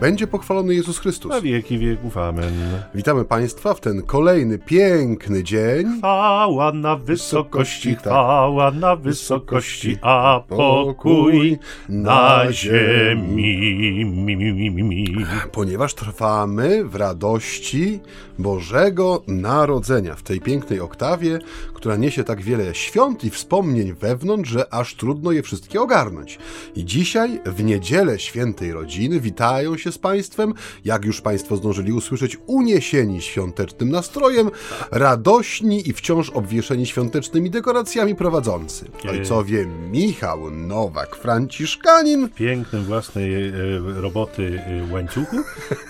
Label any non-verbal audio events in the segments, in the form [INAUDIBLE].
będzie pochwalony Jezus Chrystus. Na wieki wieków, amen. Witamy Państwa w ten kolejny piękny dzień. Chwała na wysokości, chwała na wysokości, a pokój na ziemi. Mi, mi, mi, mi, mi. Ponieważ trwamy w radości Bożego Narodzenia, w tej pięknej oktawie, która niesie tak wiele świąt i wspomnień wewnątrz, że aż trudno je wszystkie ogarnąć. I dzisiaj, w niedzielę świętej rodziny, witają się z Państwem, jak już Państwo zdążyli usłyszeć, uniesieni świątecznym nastrojem, radośni i wciąż obwieszeni świątecznymi dekoracjami prowadzący. Ojcowie Michał Nowak, Franciszkanin, pięknym własnej e, roboty e, łańcuchu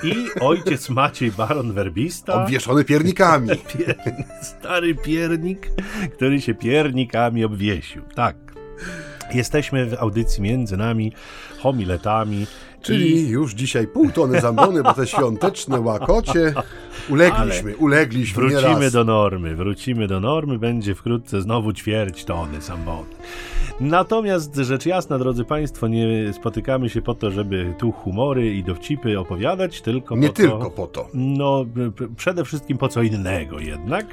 i ojciec Maciej Baron Werbista. obwieszony piernikami. [LAUGHS] Pier... Stary piernik, który się piernikami obwiesił. Tak. Jesteśmy w audycji między nami, homiletami. Czyli już dzisiaj pół tony zambony, bo te świąteczne łakocie ulegliśmy, ulegliśmy Wrócimy do normy, wrócimy do normy, będzie wkrótce znowu ćwierć tony sambony. Natomiast rzecz jasna, drodzy Państwo, nie spotykamy się po to, żeby tu humory i dowcipy opowiadać, tylko Nie po tylko to, po to. No, przede wszystkim po co innego jednak,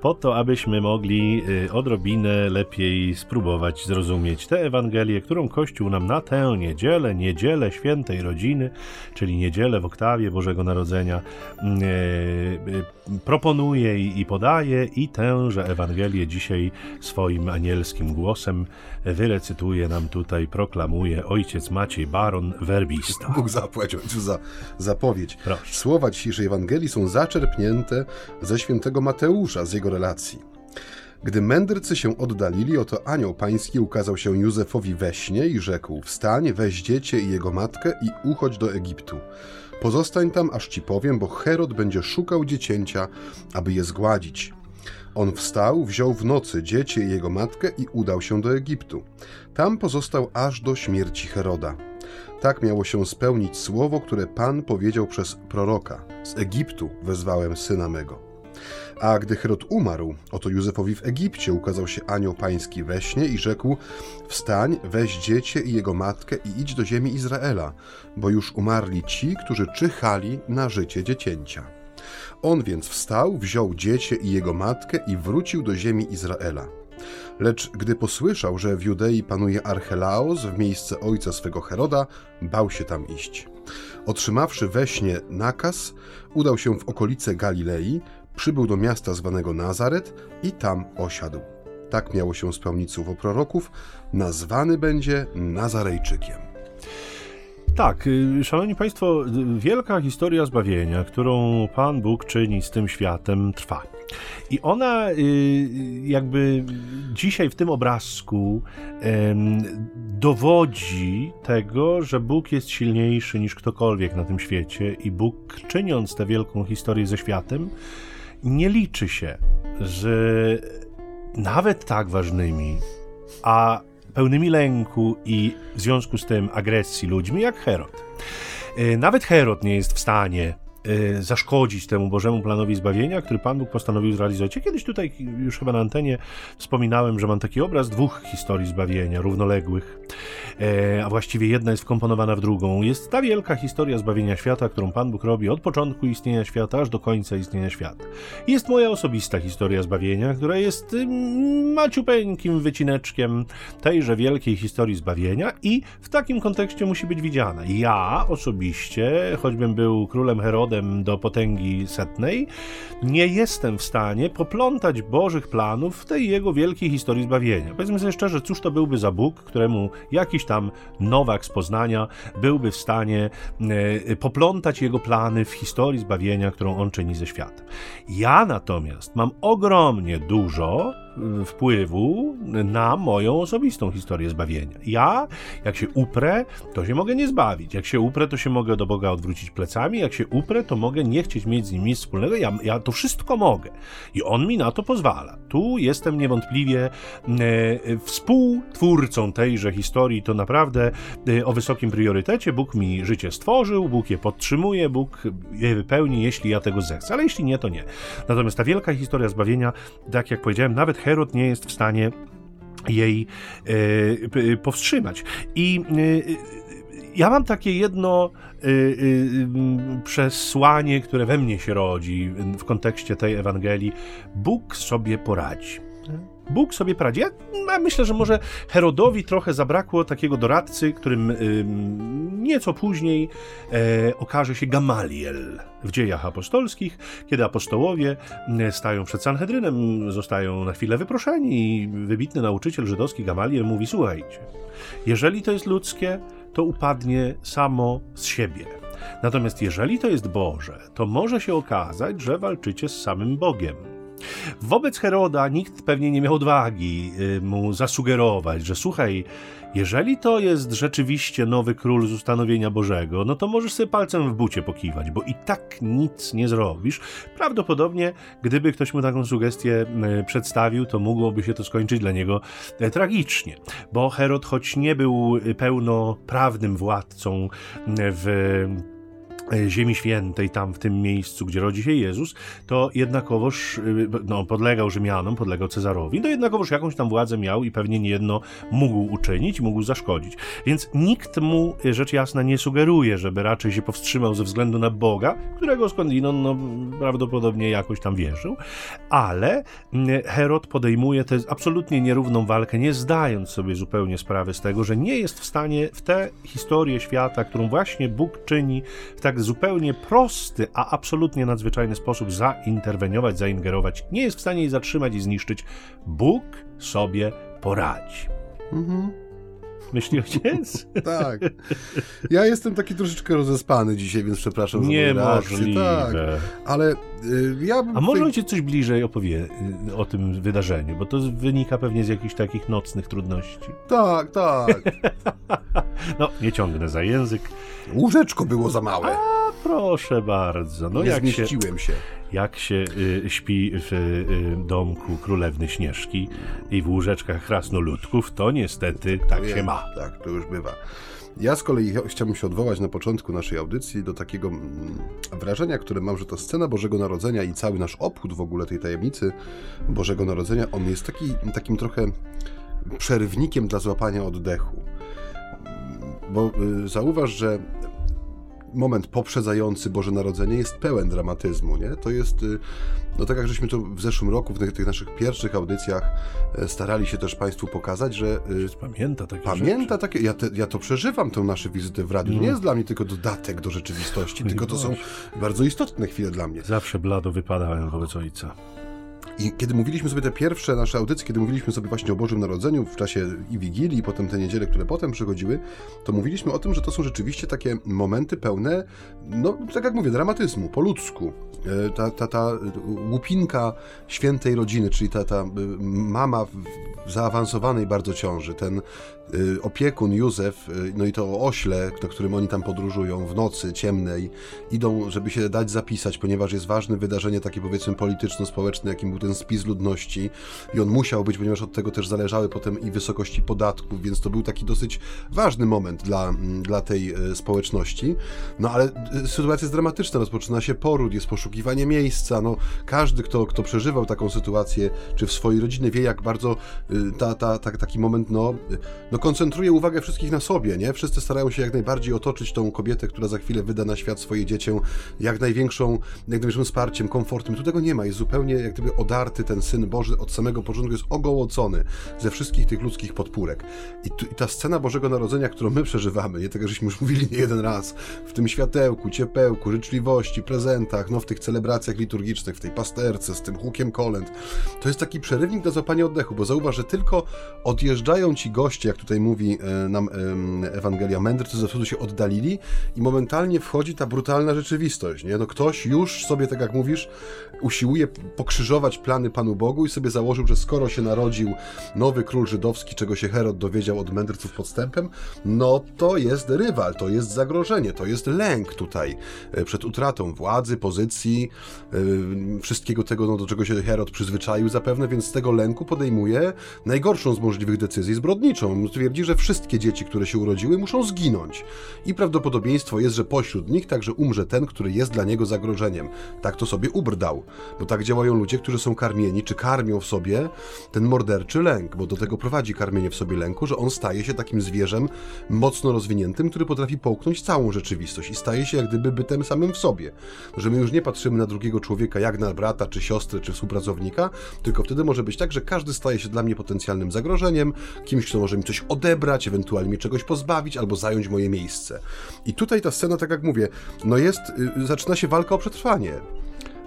po to, abyśmy mogli y, odrobinę lepiej spróbować zrozumieć tę Ewangelię, którą Kościół nam na tę niedzielę, niedzielę świętej rodziny, czyli niedzielę w oktawie Bożego Narodzenia, y, y, proponuje i, i podaje i tęże Ewangelię dzisiaj swoim anielskim głosem wyrecytuje nam tutaj, proklamuje ojciec Maciej Baron Werbista. Bóg zapłać ojcu za zapowiedź. Proszę. Słowa dzisiejszej Ewangelii są zaczerpnięte ze świętego Mateusza, z jego relacji. Gdy mędrcy się oddalili, oto anioł pański ukazał się Józefowi we śnie i rzekł: Wstań, weź dziecię i jego matkę i uchodź do Egiptu. Pozostań tam, aż ci powiem, bo Herod będzie szukał dziecięcia, aby je zgładzić. On wstał, wziął w nocy dziecię i jego matkę i udał się do Egiptu. Tam pozostał aż do śmierci Heroda. Tak miało się spełnić słowo, które Pan powiedział przez proroka: Z Egiptu wezwałem syna mego. A gdy Herod umarł, oto Józefowi w Egipcie ukazał się anioł pański we śnie i rzekł: Wstań, weź dziecię i jego matkę i idź do ziemi Izraela, bo już umarli ci, którzy czyhali na życie dziecięcia. On więc wstał, wziął dziecię i jego matkę i wrócił do ziemi Izraela. Lecz gdy posłyszał, że w Judei panuje Archelaos w miejsce ojca swego Heroda, bał się tam iść. Otrzymawszy we śnie nakaz, udał się w okolice Galilei, przybył do miasta zwanego Nazaret i tam osiadł. Tak miało się spełnić słowo proroków, nazwany będzie Nazarejczykiem. Tak, y, szanowni państwo, wielka historia zbawienia, którą Pan Bóg czyni z tym światem, trwa. I ona y, jakby dzisiaj w tym obrazku dowodzi tego, że Bóg jest silniejszy niż ktokolwiek na tym świecie i Bóg czyniąc tę wielką historię ze światem, nie liczy się z nawet tak ważnymi, a pełnymi lęku i w związku z tym agresji ludźmi, jak Herod. Y, Nawet Herod nie jest w stanie zaszkodzić temu Bożemu planowi zbawienia, który Pan Bóg postanowił zrealizować. Ja kiedyś tutaj już chyba na antenie wspominałem, że mam taki obraz dwóch historii zbawienia, równoległych, E, a właściwie jedna jest wkomponowana w drugą. Jest ta wielka historia zbawienia świata, którą Pan Bóg robi od początku istnienia świata aż do końca istnienia świata. Jest moja osobista historia zbawienia, która jest ym, maciupeńkim wycineczkiem tejże wielkiej historii zbawienia i w takim kontekście musi być widziana. Ja osobiście, choćbym był królem Herodem do potęgi setnej, nie jestem w stanie poplątać Bożych planów w tej jego wielkiej historii zbawienia. Powiedzmy sobie szczerze, cóż to byłby za Bóg, któremu jakiś tam Nowak z Poznania byłby w stanie e, poplątać jego plany w historii zbawienia, którą on czyni ze światem. Ja natomiast mam ogromnie dużo wpływu na moją osobistą historię zbawienia. Ja, jak się uprę, to się mogę nie zbawić. Jak się uprę, to się mogę do Boga odwrócić plecami. Jak się uprę, to mogę nie chcieć mieć z nim nic wspólnego. Ja, ja to wszystko mogę. I on mi na to pozwala. Tu jestem niewątpliwie e, współtwórcą tejże historii. To naprawdę e, o wysokim priorytecie. Bóg mi życie stworzył, Bóg je podtrzymuje, Bóg je wypełni, jeśli ja tego zechcę. Ale jeśli nie, to nie. Natomiast ta wielka historia zbawienia, tak jak powiedziałem, nawet Herod nie jest w stanie jej e, powstrzymać. I e, ja mam takie jedno y, przesłanie, które we mnie się rodzi w kontekście tej Ewangelii. Bóg sobie poradzi. Bóg sobie poradzi. Ja, myślę, że może Herodowi trochę zabrakło takiego doradcy, którym nieco później e, okaże się Gamaliel w dziejach apostolskich, kiedy apostołowie stają przed Sanhedrynem, zostają na chwilę wyproszeni i wybitny nauczyciel żydowski Gamaliel mówi: Słuchajcie, jeżeli to jest ludzkie, to upadnie samo z siebie. Natomiast jeżeli to jest Boże, to może się okazać, że walczycie z samym Bogiem. Wobec Heroda nikt pewnie nie miał odwagi y, mu zasugerować, że słuchaj, jeżeli to jest rzeczywiście nowy król z ustanowienia Bożego, no to możesz sobie palcem w bucie pokiwać, bo i tak nic nie zrobisz. Prawdopodobnie, gdyby ktoś mu taką sugestię y, przedstawił, to mogłoby się to skończyć dla niego y, tragicznie, bo Herod, choć nie był pełnoprawnym władcą w E, Ziemi Świętej, tam w tym miejscu, gdzie rodzi się Jezus, to jednakowoż e, no, podlegał Rzymianom, podlegał Cezarowi, to jednakowoż jakąś tam władzę miał i pewnie niejedno mógł uczynić, mógł zaszkodzić. Więc nikt mu, e, rzecz jasna, nie sugeruje, żeby raczej się powstrzymał ze względu na Boga, którego skądinąd no, prawdopodobnie jakoś tam wierzył, ale Herod podejmuje tę absolutnie nierówną walkę, nie zdając sobie zupełnie sprawy z tego, że nie jest w stanie w tę historię świata, którą właśnie Bóg czyni w tak zupełnie prosty, a absolutnie nadzwyczajny sposób zainterweniować, zaingerować, nie jest w stanie jej zatrzymać i zniszczyć. Bóg sobie poradzi. Mhm. Myśli ojciec? [LAUGHS] tak. Ja jestem taki troszeczkę rozespany dzisiaj, więc przepraszam Niemożliwe. Tak, ale y, ja... A może ojciec coś bliżej opowie y, o tym wydarzeniu, bo to wynika pewnie z jakichś takich nocnych trudności. Tak, tak. [LAUGHS] no, nie ciągnę za język. Łóżeczko było za małe. A, proszę bardzo. No, nie jak zmieściłem się. się jak się y, śpi w y, domku królewny Śnieżki i w łóżeczkach krasnoludków, to niestety tak się ma. Tak, to już bywa. Ja z kolei chciałbym się odwołać na początku naszej audycji do takiego mm, wrażenia, które mam, że to scena Bożego Narodzenia i cały nasz obchód w ogóle tej tajemnicy Bożego Narodzenia, on jest taki, takim trochę przerwnikiem dla złapania oddechu. Bo y, zauważ, że moment poprzedzający Boże Narodzenie jest pełen dramatyzmu, nie? To jest, y, no tak jak żeśmy to w zeszłym roku, w tych, tych naszych pierwszych audycjach e, starali się też Państwu pokazać, że... Y, pamięta takie Pamięta rzeczy. takie, ja, te, ja to przeżywam, tę naszą wizytę w radiu. No. Nie jest dla mnie tylko dodatek do rzeczywistości, tylko to są bardzo istotne chwile dla mnie. Zawsze blado wypadałem wobec ojca. I kiedy mówiliśmy sobie te pierwsze nasze audycje, kiedy mówiliśmy sobie właśnie o Bożym Narodzeniu w czasie i Wigilii, i potem te niedziele, które potem przychodziły, to mówiliśmy o tym, że to są rzeczywiście takie momenty pełne, no tak jak mówię, dramatyzmu, po ludzku. E, ta, ta, ta łupinka świętej rodziny, czyli ta, ta mama w zaawansowanej bardzo ciąży, ten Y, opiekun Józef, y, no i to ośle, na którym oni tam podróżują w nocy ciemnej, idą, żeby się dać zapisać, ponieważ jest ważne wydarzenie takie powiedzmy polityczno-społeczne, jakim był ten spis ludności i on musiał być, ponieważ od tego też zależały potem i wysokości podatków, więc to był taki dosyć ważny moment dla, dla tej y, społeczności. No ale sytuacja jest dramatyczna, rozpoczyna się poród, jest poszukiwanie miejsca, no każdy, kto, kto przeżywał taką sytuację, czy w swojej rodzinie wie, jak bardzo ta, ta, ta, taki moment, no, no koncentruje uwagę wszystkich na sobie, nie? Wszyscy starają się jak najbardziej otoczyć tą kobietę, która za chwilę wyda na świat swoje dziecię jak największą, jak największym wsparciem, komfortem. Tu tego nie ma, jest zupełnie jak gdyby odarty ten Syn Boży od samego początku, jest ogołocony ze wszystkich tych ludzkich podpórek. I, tu, i ta scena Bożego Narodzenia, którą my przeżywamy, nie tego, żeśmy już mówili nie jeden raz, w tym światełku, ciepełku, życzliwości, prezentach, no w tych celebracjach liturgicznych, w tej pasterce, z tym hukiem kolęd, to jest taki przerywnik do zapania oddechu, bo zauważ, że tylko odjeżdżają ci goście, jak tu tutaj mówi e, nam Ewangelia Mędrcy, ze wschodu się oddalili i momentalnie wchodzi ta brutalna rzeczywistość. Nie? No ktoś już sobie, tak jak mówisz, usiłuje pokrzyżować plany Panu Bogu i sobie założył, że skoro się narodził nowy król żydowski, czego się Herod dowiedział od mędrców podstępem, no to jest rywal, to jest zagrożenie, to jest lęk tutaj e, przed utratą władzy, pozycji, yy, wszystkiego tego, no, do czego się Herod przyzwyczaił zapewne, więc z tego lęku podejmuje najgorszą z możliwych decyzji zbrodniczą. Twierdzi, że wszystkie dzieci, które się urodziły, muszą zginąć. I prawdopodobieństwo jest, że pośród nich także umrze ten, który jest dla niego zagrożeniem. Tak to sobie ubrdał, bo tak działają ludzie, którzy są karmieni, czy karmią w sobie ten morderczy lęk, bo do tego prowadzi karmienie w sobie lęku, że on staje się takim zwierzem mocno rozwiniętym, który potrafi połknąć całą rzeczywistość i staje się jak gdyby bytem samym w sobie. Że my już nie patrzymy na drugiego człowieka jak na brata, czy siostrę, czy współpracownika, tylko wtedy może być tak, że każdy staje się dla mnie potencjalnym zagrożeniem, kimś, kto może mi coś odebrać, ewentualnie czegoś pozbawić albo zająć moje miejsce. I tutaj ta scena, tak jak mówię, no jest, y, zaczyna się walka o przetrwanie.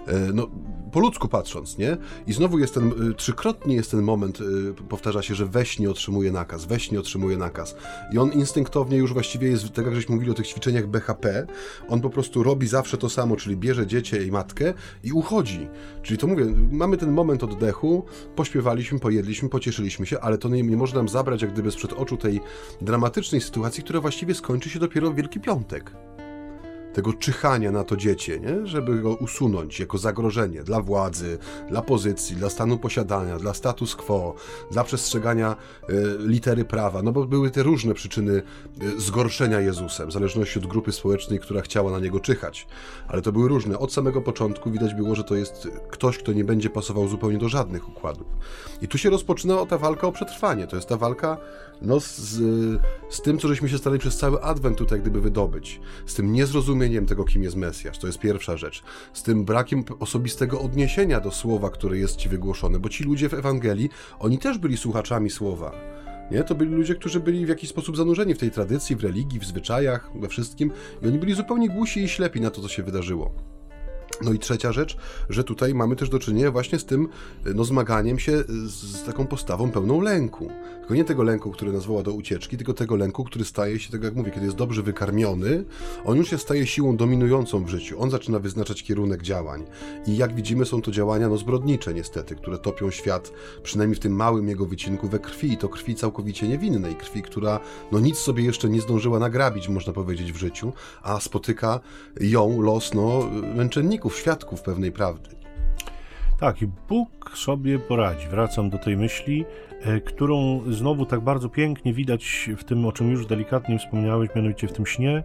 E, no, po ludzku patrząc, nie? I znowu jest ten, y, trzykrotnie jest ten moment, y, powtarza się, że we śnie otrzymuje nakaz, we śnie otrzymuje nakaz. I on instynktownie już właściwie jest, tak jak żeśmy mówili o tych ćwiczeniach BHP, on po prostu robi zawsze to samo, czyli bierze dziecię i matkę i uchodzi. Czyli to mówię, mamy ten moment oddechu, pośpiewaliśmy, pojedliśmy, pocieszyliśmy się, ale to nie, nie może nam zabrać jak gdyby sprzed oczu tej dramatycznej sytuacji, która właściwie skończy się dopiero w Wielki Piątek tego czyhania na to dziecię, nie? żeby go usunąć jako zagrożenie dla władzy, dla pozycji, dla stanu posiadania, dla status quo, dla przestrzegania y, litery prawa, no bo były te różne przyczyny y, zgorszenia Jezusem, w zależności od grupy społecznej, która chciała na niego czyhać. Ale to były różne. Od samego początku widać było, że to jest ktoś, kto nie będzie pasował zupełnie do żadnych układów. I tu się rozpoczyna ta walka o przetrwanie. To jest ta walka no, z, z tym, co żeśmy się starali przez cały Adwent tutaj gdyby wydobyć. Z tym niezrozumieniem tego, kim jest Mesjasz. To jest pierwsza rzecz. Z tym brakiem osobistego odniesienia do słowa, które jest ci wygłoszone, bo ci ludzie w Ewangelii, oni też byli słuchaczami słowa. Nie? To byli ludzie, którzy byli w jakiś sposób zanurzeni w tej tradycji, w religii, w zwyczajach, we wszystkim i oni byli zupełnie głusi i ślepi na to, co się wydarzyło. No i trzecia rzecz, że tutaj mamy też do czynienia właśnie z tym no, zmaganiem się z taką postawą pełną lęku. Tylko nie tego lęku, który nas woła do ucieczki, tylko tego lęku, który staje się, tak jak mówię, kiedy jest dobrze wykarmiony, on już się staje siłą dominującą w życiu. On zaczyna wyznaczać kierunek działań. I jak widzimy, są to działania no, zbrodnicze niestety, które topią świat, przynajmniej w tym małym jego wycinku, we krwi. I to krwi całkowicie niewinnej, krwi, która no, nic sobie jeszcze nie zdążyła nagrabić, można powiedzieć, w życiu, a spotyka ją los no, męczenników świadków pewnej prawdy. Tak, i Bóg sobie poradzi. Wracam do tej myśli, którą znowu tak bardzo pięknie widać w tym, o czym już delikatnie wspomniałeś, mianowicie w tym śnie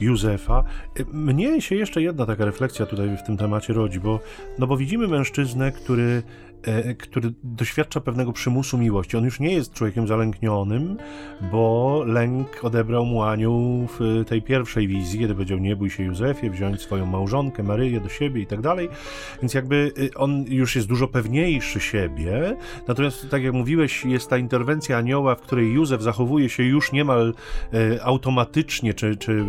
Józefa. E, mnie się jeszcze jedna taka refleksja tutaj w tym temacie rodzi, bo, no bo widzimy mężczyznę, który E, który doświadcza pewnego przymusu miłości. On już nie jest człowiekiem zalęknionym, bo lęk odebrał mu anioł w tej pierwszej wizji, kiedy powiedział nie bój się Józefie, wziąć swoją małżonkę Maryję do siebie i tak dalej. Więc jakby on już jest dużo pewniejszy siebie. Natomiast tak jak mówiłeś, jest ta interwencja anioła, w której Józef zachowuje się już niemal e, automatycznie czy, czy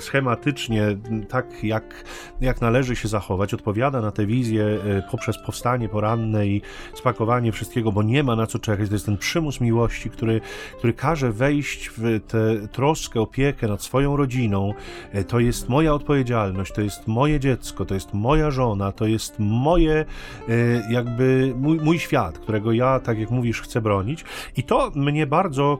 schematycznie tak, jak, jak należy się zachować. Odpowiada na tę wizję poprzez powstanie poranne i spakowanie wszystkiego, bo nie ma na co czekać. To jest ten przymus miłości, który, który każe wejść w tę troskę, opiekę nad swoją rodziną. E, to jest moja odpowiedzialność, to jest moje dziecko, to jest moja żona, to jest moje e, jakby mój, mój świat, którego ja, tak jak mówisz, chcę bronić. I to mnie bardzo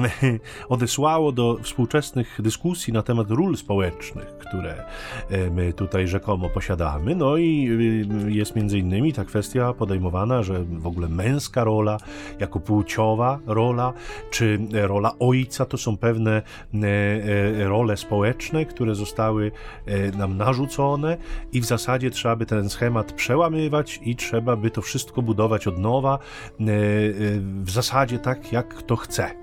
[LAUGHS] odesłało do współczesnych dyskusji na temat ról społecznych, które e, my tutaj rzekomo posiadamy. No i y, jest między innymi ta kwestia podejmowana, że w ogóle męska rola, jako płciowa rola, czy rola ojca to są pewne e, e, role społeczne, które zostały nam narzucone i w zasadzie trzeba by ten schemat przełamywać i trzeba by to wszystko budować od nowa, w zasadzie tak, jak kto chce.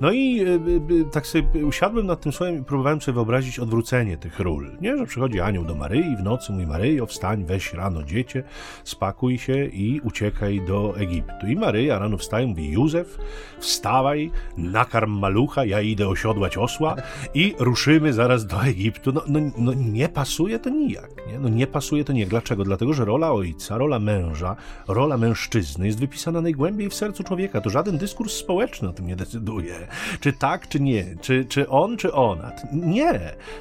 No i y, y, tak sobie usiadłem nad tym słowem i próbowałem sobie wyobrazić odwrócenie tych ról. Nie, że przychodzi anioł do Maryi w nocy, mówi Maryjo, wstań, weź rano dziecię, spakuj się i uciekaj do Egiptu. I Maryja rano wstaje, mówi Józef, wstawaj, nakarm malucha, ja idę osiodłać osła i ruszymy zaraz do Egiptu. No, no, no nie pasuje to nijak, nie? No nie pasuje to nijak. Dlaczego? Dlatego, że rola ojca, rola męża, rola mężczyzny jest wypisana najgłębiej w sercu człowieka. To żaden dyskurs społeczny o tym nie decyduje decyduje. Czy tak, czy nie. Czy, czy on, czy ona. Nie.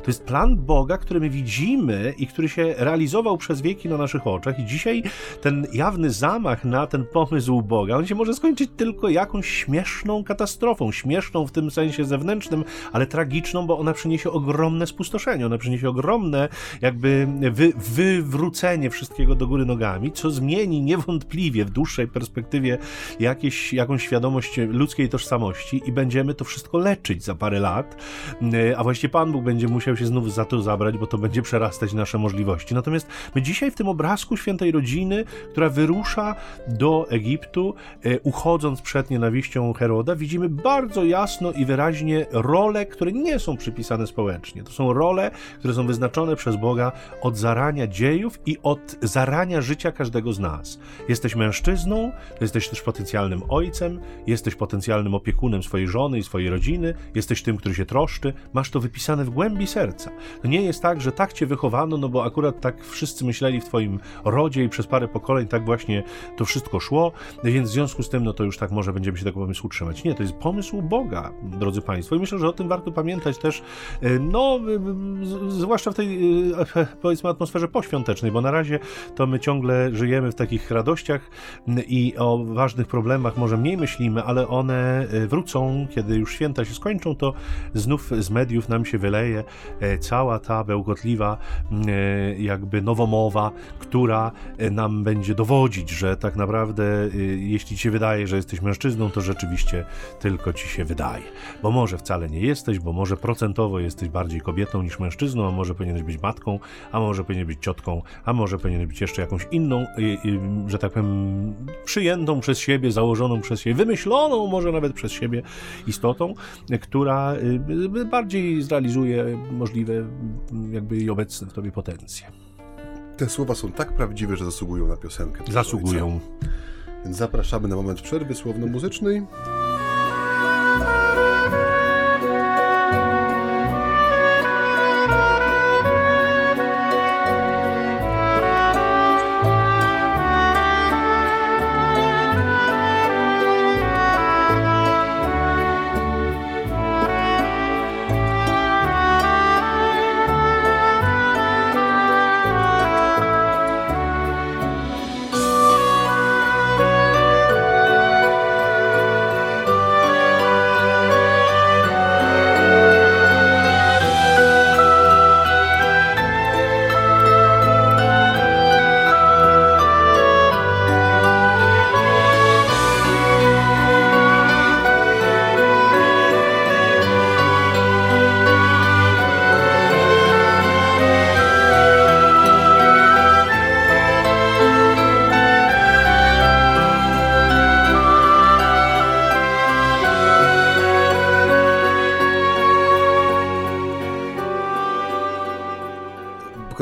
To jest plan Boga, który my widzimy i który się realizował przez wieki na naszych oczach i dzisiaj ten jawny zamach na ten pomysł Boga, on się może skończyć tylko jakąś śmieszną katastrofą. Śmieszną w tym sensie zewnętrznym, ale tragiczną, bo ona przyniesie ogromne spustoszenie. Ona przyniesie ogromne jakby wy, wywrócenie wszystkiego do góry nogami, co zmieni niewątpliwie w dłuższej perspektywie jakieś, jakąś świadomość ludzkiej tożsamości i będziemy to wszystko leczyć za parę lat, e, a właściwie Pan Bóg będzie musiał się znów za to zabrać, bo to będzie przerastać nasze możliwości. Natomiast my dzisiaj w tym obrazku świętej rodziny, która wyrusza do Egiptu, e, uchodząc przed nienawiścią Heroda, widzimy bardzo jasno i wyraźnie role, które nie są przypisane społecznie. To są role, które są wyznaczone przez Boga od zarania dziejów i od zarania życia każdego z nas. Jesteś mężczyzną, jesteś też potencjalnym ojcem, jesteś potencjalnym opiekunem swojej żony i swojej rodziny, jesteś tym, który się troszczy, masz to wypisane w głębi serca. To nie jest tak, że tak cię wychowano, no bo akurat tak wszyscy myśleli w twoim rodzie i przez parę pokoleń tak właśnie to wszystko szło, więc w związku z tym, no to już tak może będziemy się tego pomysłu trzymać. Nie, to jest pomysł Boga, drodzy Państwo, i myślę, że o tym warto pamiętać też, e, no, zwłaszcza w tej, e, powiedzmy, atmosferze poświątecznej, bo na razie to my ciągle żyjemy w takich radościach i o ważnych problemach może mniej myślimy, ale one e, wrócą, kiedy już święta się skończą, to znów z mediów nam się wyleje cała ta bełkotliwa jakby nowomowa, która nam będzie dowodzić, że tak naprawdę jeśli ci się wydaje, że jesteś mężczyzną, to rzeczywiście tylko ci się wydaje. Bo może wcale nie jesteś, bo może procentowo jesteś bardziej kobietą niż mężczyzną, a może powinieneś być matką, a może powinien być ciotką, a może powinien być jeszcze jakąś inną, że tak powiem, przyjętą przez siebie, założoną przez siebie, wymyśloną może nawet przez siebie istotą, która y, bardziej zrealizuje możliwe jakby i obecne w tobie potencje. Te słowa są tak prawdziwe, że zasługują na piosenkę. Zasługują. Więc zapraszamy na moment przerwy słowno-muzycznej.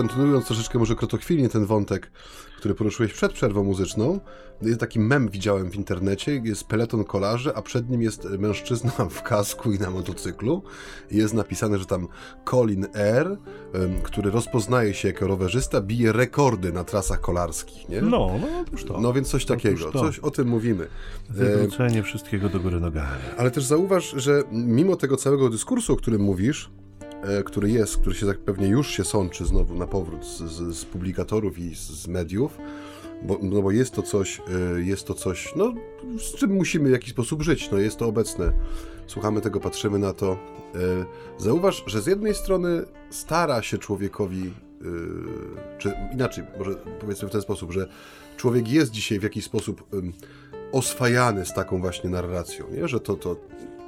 Kontynuując troszeczkę może krotochwilnie ten wątek, który poruszyłeś przed przerwą muzyczną, jest taki mem widziałem w internecie, jest peleton kolarzy, a przed nim jest mężczyzna [LAUGHS] w kasku i na motocyklu. Jest napisane, że tam Colin R., który rozpoznaje się jako rowerzysta, bije rekordy na trasach kolarskich, nie? No, no, otóż to. No więc coś takiego, coś o tym mówimy. Wywrócenie e... wszystkiego do góry nogami. Ale też zauważ, że mimo tego całego dyskursu, o którym mówisz, który jest, który się tak pewnie już się sączy znowu na powrót z, z, z publikatorów i z, z, mediów, bo, no bo jest to coś, e, jest to coś, no, z czym musimy w jakiś sposób żyć, no jest to obecne. Słuchamy tego, patrzymy na to. E, zauważ, że z jednej strony stara się człowiekowi, czy inaczej, może powiedzmy w ten sposób, że człowiek jest dzisiaj w jakiś sposób oswajany z taką właśnie narracją, nie? że to, to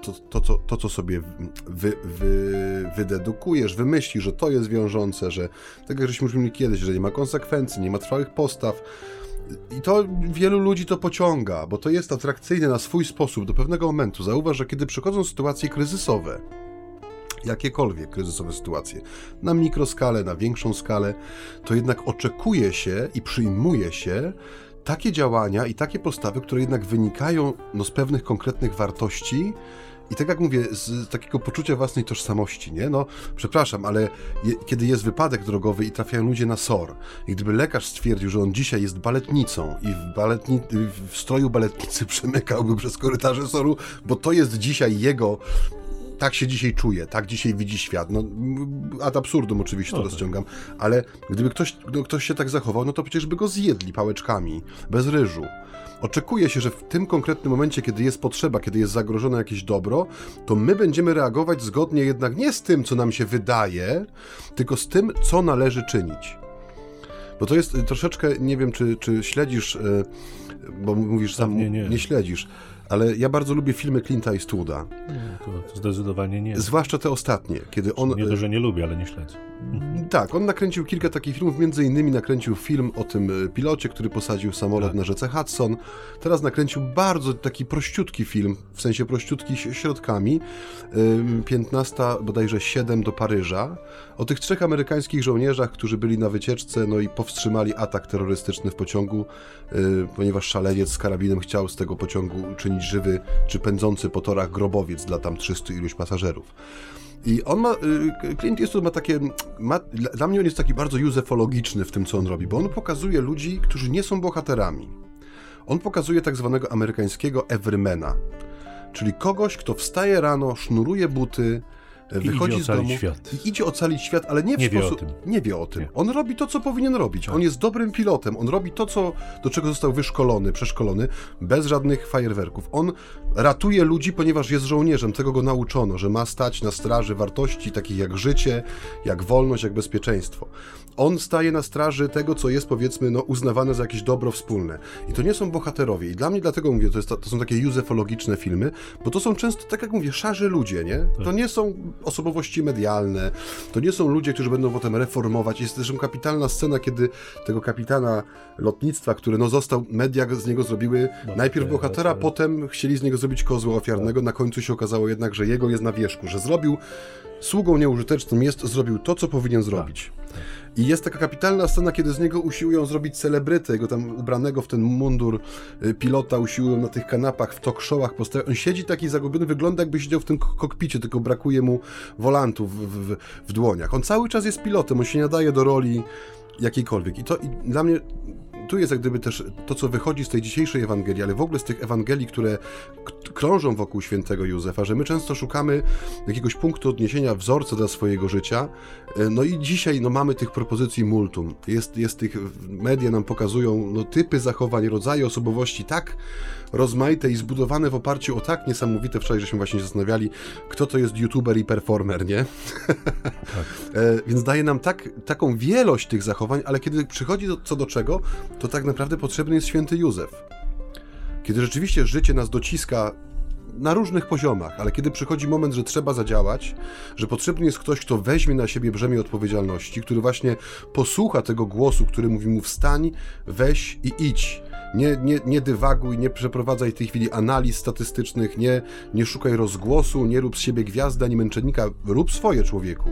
to, to, to, to co sobie wy, wy, wydedukujesz, wymyślisz, że to jest wiążące, że tak jak żeśmy mówili kiedyś, że nie ma konsekwencji, nie ma trwałych postaw. I to wielu ludzi to pociąga, bo to jest atrakcyjne na swój sposób do pewnego momentu. Zauważ, że kiedy przychodzą sytuacje kryzysowe, jakiekolwiek kryzysowe sytuacje, na mikroskalę, na większą skalę, to jednak oczekuje się i przyjmuje się takie działania i takie postawy, które jednak wynikają no, z pewnych konkretnych wartości, i tak jak mówię, z takiego poczucia własnej tożsamości, nie? No, przepraszam, ale je, kiedy jest wypadek drogowy i trafiają ludzie na SOR, i gdyby lekarz stwierdził, że on dzisiaj jest baletnicą i w, baletni, w stroju baletnicy [LAUGHS] przemykałby przez korytarze SOR-u, bo to jest dzisiaj jego tak się dzisiaj czuje, tak dzisiaj widzi świat. No, ad absurdum oczywiście to rozciągam, ale gdyby ktoś, no, ktoś się tak zachował, no to przecież by go zjedli pałeczkami, bez ryżu. Oczekuje się, że w tym konkretnym momencie, kiedy jest potrzeba, kiedy jest zagrożone jakieś dobro, to my będziemy reagować zgodnie jednak nie z tym, co nam się wydaje, tylko z tym, co należy czynić. Bo to jest troszeczkę, nie wiem, czy, czy śledzisz, e, bo mówisz sam, nie, nie. nie śledzisz ale ja bardzo lubię filmy Clint'a Eastwooda. To, to zdecydowanie nie. Zwłaszcza te ostatnie, kiedy on... Nie to, że nie lubię, ale nie śledzę. Tak, on nakręcił kilka takich filmów, między innymi nakręcił film o tym e, pilocie, który posadził samolot tak. na rzece Hudson. Teraz nakręcił bardzo taki prościutki film, w sensie prościutki środkami, 15 bodajże 7 do Paryża, o tych trzech amerykańskich żołnierzach, którzy byli na wycieczce, no i powstrzymali atak terrorystyczny w pociągu, e, ponieważ szaleniec z karabinem chciał z tego pociągu czynić żywy czy pędzący po torach grobowiec dla tam 300 iluś pasażerów. I on ma, y, Clint Eastwood ma takie, ma, dla mnie on jest taki bardzo józefologiczny w tym, co on robi, bo on pokazuje ludzi, którzy nie są bohaterami. On pokazuje tak zwanego amerykańskiego everymana, czyli kogoś, kto wstaje rano, sznuruje buty, wychodzi z domu świat. i idzie ocalić świat, ale nie w nie sposób... Wie o tym. Nie wie o tym. Nie. On robi to, co powinien robić. Tak. On jest dobrym pilotem. On robi to, co, do czego został wyszkolony, przeszkolony, bez żadnych fajerwerków. On ratuje ludzi, ponieważ jest żołnierzem. Tego go nauczono, że ma stać na straży wartości takich jak życie, jak wolność, jak bezpieczeństwo. On staje na straży tego, co jest powiedzmy no, uznawane za jakieś dobro wspólne. I to nie są bohaterowie. I dla mnie dlatego mówię, to, jest, to są takie józefologiczne filmy, bo to są często, tak jak mówię, szarzy ludzie, nie? To tak. nie są osobowości medialne, to nie są ludzie, którzy będą potem reformować. Jest zresztą kapitalna scena, kiedy tego kapitana lotnictwa, który no został, media z niego zrobiły najpierw bohatera, potem chcieli z niego zrobić kozła ofiarnego, na końcu się okazało jednak, że jego jest na wierzchu, że zrobił sługą nieużytecznym jest, zrobił to, co powinien zrobić. Tak, tak. I jest taka kapitalna scena, kiedy z niego usiłują zrobić celebrytę, jego tam ubranego w ten mundur y, pilota, usiłują na tych kanapach, w talk showach postawić. On siedzi taki zagubiony, wygląda jakby siedział w tym kokpicie, tylko brakuje mu wolantu w, w, w dłoniach. On cały czas jest pilotem, on się nie nadaje do roli jakiejkolwiek. I to i dla mnie tu jest jak gdyby też to, co wychodzi z tej dzisiejszej Ewangelii, ale w ogóle z tych Ewangelii, które krążą wokół świętego Józefa, że my często szukamy jakiegoś punktu odniesienia, wzorca dla swojego życia. E, no i dzisiaj no, mamy tych propozycji multum. Jest, jest tych, media nam pokazują no, typy zachowań, rodzaje osobowości tak rozmaite i zbudowane w oparciu o tak niesamowite, wczoraj żeśmy właśnie się zastanawiali, kto to jest youtuber i performer, nie? Tak. [LAUGHS] e, więc daje nam tak, taką wielość tych zachowań, ale kiedy przychodzi do, co do czego, to tak naprawdę potrzebny jest święty Józef. Kiedy rzeczywiście życie nas dociska na różnych poziomach, ale kiedy przychodzi moment, że trzeba zadziałać, że potrzebny jest ktoś, kto weźmie na siebie brzemię odpowiedzialności, który właśnie posłucha tego głosu, który mówi mu wstań, weź i idź. Nie, nie, nie dywaguj, nie przeprowadzaj w tej chwili analiz statystycznych, nie, nie szukaj rozgłosu, nie rób z siebie gwiazdy ani męczennika, rób swoje człowieku.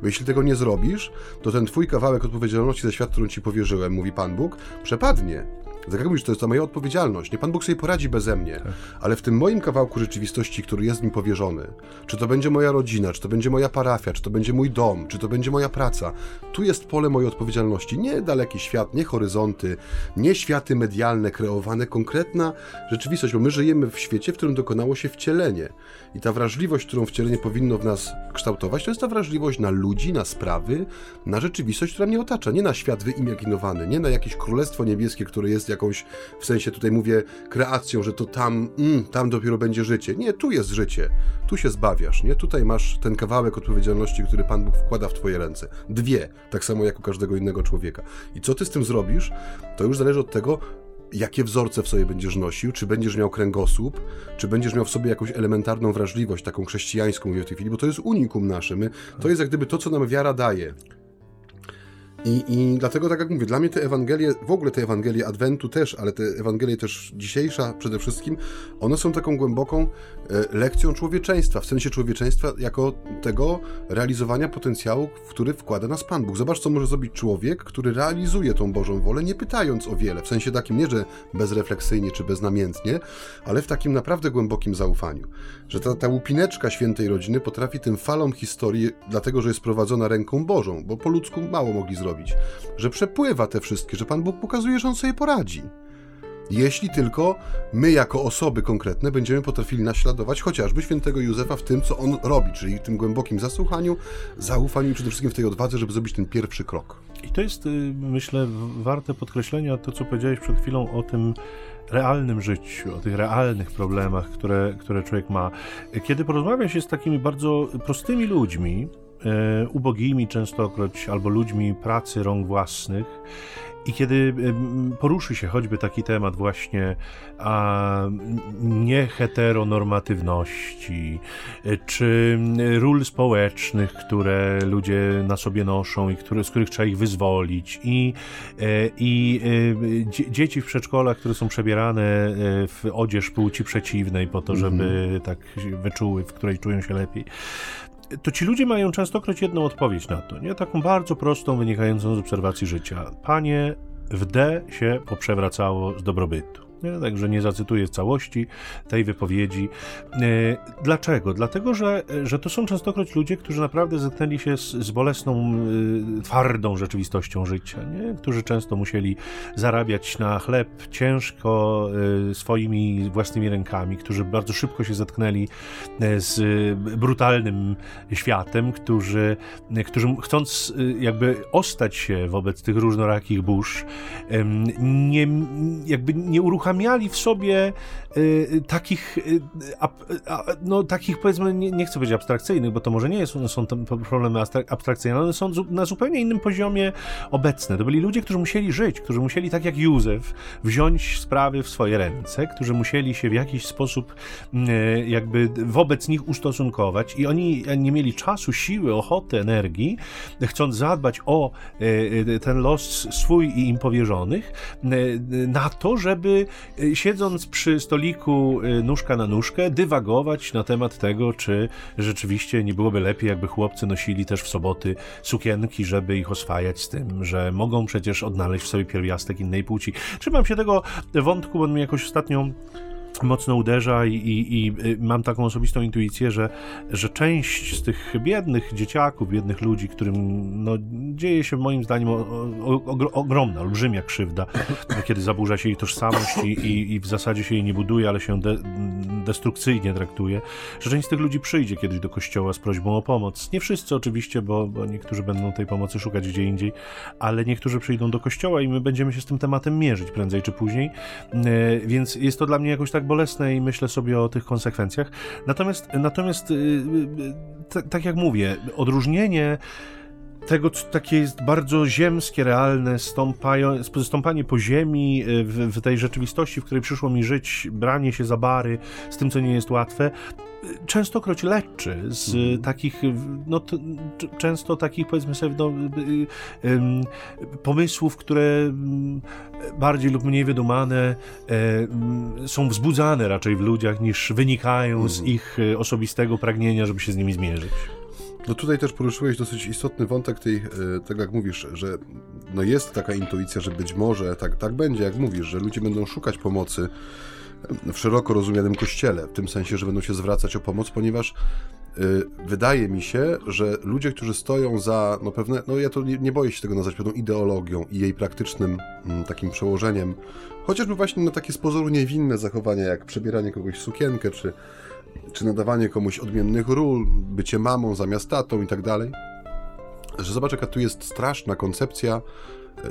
Bo jeśli tego nie zrobisz, to ten twój kawałek odpowiedzialności za świat, którą ci powierzyłem, mówi Pan Bóg, przepadnie. Tak jak mówisz, to jest to moja odpowiedzialność. Nie Pan Bóg sobie poradzi beze mnie, tak. ale w tym moim kawałku rzeczywistości, który jest mi powierzony, czy to będzie moja rodzina, czy to będzie moja parafia, czy to będzie mój dom, czy to będzie moja praca, tu jest pole mojej odpowiedzialności. Nie daleki świat, nie horyzonty, nie światy medialne kreowane, konkretna rzeczywistość, bo my żyjemy w świecie, w którym dokonało się wcielenie. I ta wrażliwość, którą wcielenie powinno w nas kształtować, to jest ta wrażliwość na ludzi, na sprawy, na rzeczywistość, która mnie otacza. Nie na świat wyimaginowany, nie na jakieś królestwo niebieskie, które jest jakąś, w sensie tutaj mówię, kreacją, że to tam, mm, tam dopiero będzie życie. Nie, tu jest życie. Tu się zbawiasz, nie? Tutaj masz ten kawałek odpowiedzialności, który Pan Bóg wkłada w twoje ręce. Dwie, tak samo jak u każdego innego człowieka. I co ty z tym zrobisz, to już zależy od tego, jakie wzorce w sobie będziesz nosił, czy będziesz miał kręgosłup, czy będziesz miał w sobie jakąś elementarną wrażliwość, taką chrześcijańską, mówię w tej chwili, bo to jest unikum nasze. My, to jest jak gdyby to, co nam wiara daje. I, I dlatego, tak jak mówię, dla mnie te Ewangelie, w ogóle te Ewangelie Adwentu też, ale te Ewangelie też dzisiejsza przede wszystkim, one są taką głęboką e, lekcją człowieczeństwa, w sensie człowieczeństwa jako tego realizowania potencjału, w który wkłada nas Pan Bóg. Zobacz, co może zrobić człowiek, który realizuje tą Bożą wolę, nie pytając o wiele, w sensie takim nie, że bezrefleksyjnie czy beznamiętnie, ale w takim naprawdę głębokim zaufaniu. Że ta, ta łupineczka świętej rodziny potrafi tym falom historii, dlatego że jest prowadzona ręką Bożą, bo po ludzku mało mogli zrobić że przepływa te wszystkie, że Pan Bóg pokazuje, że On sobie poradzi. Jeśli tylko my, jako osoby konkretne, będziemy potrafili naśladować chociażby świętego Józefa w tym, co on robi, czyli w tym głębokim zasłuchaniu, zaufaniu i przede wszystkim w tej odwadze, żeby zrobić ten pierwszy krok. I to jest, y, myślę, warte podkreślenia to, co powiedziałeś przed chwilą o tym realnym życiu, o tych realnych problemach, które, które człowiek ma. Kiedy porozmawia się z takimi bardzo prostymi ludźmi, ubogimi częstokroć albo ludźmi pracy rąk własnych. I kiedy poruszy się choćby taki temat właśnie a, nieheteronormatywności, e, czy ról społecznych, które ludzie na sobie noszą i które, z których trzeba ich wyzwolić, i, e, i dzieci w przedszkolach, które są przebierane w odzież płci przeciwnej po to, żeby mm -hmm. tak wyczuły, w której czują się lepiej to ci ludzie mają częstokroć jedną odpowiedź na to, nie? Taką bardzo prostą, wynikającą z obserwacji życia. Panie, w D się poprzewracało z dobrobytu. Także nie zacytuję całości tej wypowiedzi. E, dlaczego? Dlatego, że, że to są częstokroć ludzie, którzy naprawdę zetknęli się z, z bolesną, e, twardą rzeczywistością życia, nie? którzy często musieli zarabiać na chleb ciężko e, swoimi własnymi rękami, którzy bardzo szybko się zetknęli z brutalnym światem, którzy, którzy chcąc jakby ostać się wobec tych różnorakich burz, nie, jakby nie uruchamiali uruchamiali w sobie y, takich, y, a, a, no takich powiedzmy, nie, nie, chcę powiedzieć abstrakcyjnych, bo to może nie jest, są to problemy abstrakcyjne, ale one są na zupełnie innym poziomie obecne. To byli ludzie, którzy musieli żyć, którzy musieli, tak jak Józef, wziąć sprawy w swoje ręce, którzy musieli się w jakiś sposób y, jakby wobec nich ustosunkować i oni nie mieli czasu, siły, ochoty, energii, chcąc zadbać o y, y, ten los swój i im powierzonych, na to, żeby Y, siedząc przy stoliku y, nóżka na nóżkę, dywagować na temat tego, czy rzeczywiście nie byłoby lepiej, jakby chłopcy nosili też w soboty sukienki, żeby ich oswajać z tym, że mogą przecież odnaleźć w sobie pierwiastek innej płci. Trzymam się tego wątku, bo on mi jakoś ostatnio mocno uderza i, i, i, y, mam taką osobistą intuicję, że, że część z tych biednych dzieciaków, biednych ludzi, którym no, dzieje się moim zdaniem o, o, o, ogromna, olbrzymia krzywda, [LAUGHS] kiedy zaburza się jej tożsamość i, i, w zasadzie się jej nie buduje, ale się de, destrukcyjnie traktuje, że część z tych ludzi przyjdzie kiedyś do kościoła z prośbą o pomoc. Nie wszyscy oczywiście, bo, bo niektórzy będą tej pomocy szukać gdzie indziej, ale niektórzy przyjdą do kościoła i my będziemy się z tym tematem mierzyć prędzej czy później, e, więc jest to dla mnie jakoś tak bolesne i myślę sobie o tych konsekwencjach. Natomiast, natomiast y, y, y, tak jak mówię, odróżnienie tego, co takie jest bardzo ziemskie, realne, stąpanie po ziemi, w, w, tej rzeczywistości, w której przyszło mi żyć, branie się za bary z tym, co nie jest łatwe, częstokroć leczy z mm. takich, no to, często takich powiedzmy sobie, no, pomysłów, które bardziej lub mniej wydumane e, są wzbudzane raczej w ludziach niż wynikają mm. z mhm. ich e, osobistego pragnienia, żeby się z nimi zmierzyć. No tutaj też poruszyłeś dosyć istotny wątek tej, e, tego jak mówisz, że no jest taka intuicja, że być może tak, tak będzie, jak mówisz, że ludzie będą szukać pomocy w szeroko rozumianym kościele, w tym sensie, że będą się zwracać o pomoc, ponieważ y, wydaje mi się, że ludzie, którzy stoją za no pewne, no ja to nie, nie boję się tego nazwać pewną ideologią i jej praktycznym mm, takim przełożeniem, chociażby właśnie na takie z pozoru niewinne zachowania, jak przebieranie kogoś w sukienkę, czy, czy nadawanie komuś odmiennych ról, bycie mamą zamiast tatą i tak dalej, że zobacz, jaka tu jest straszna koncepcja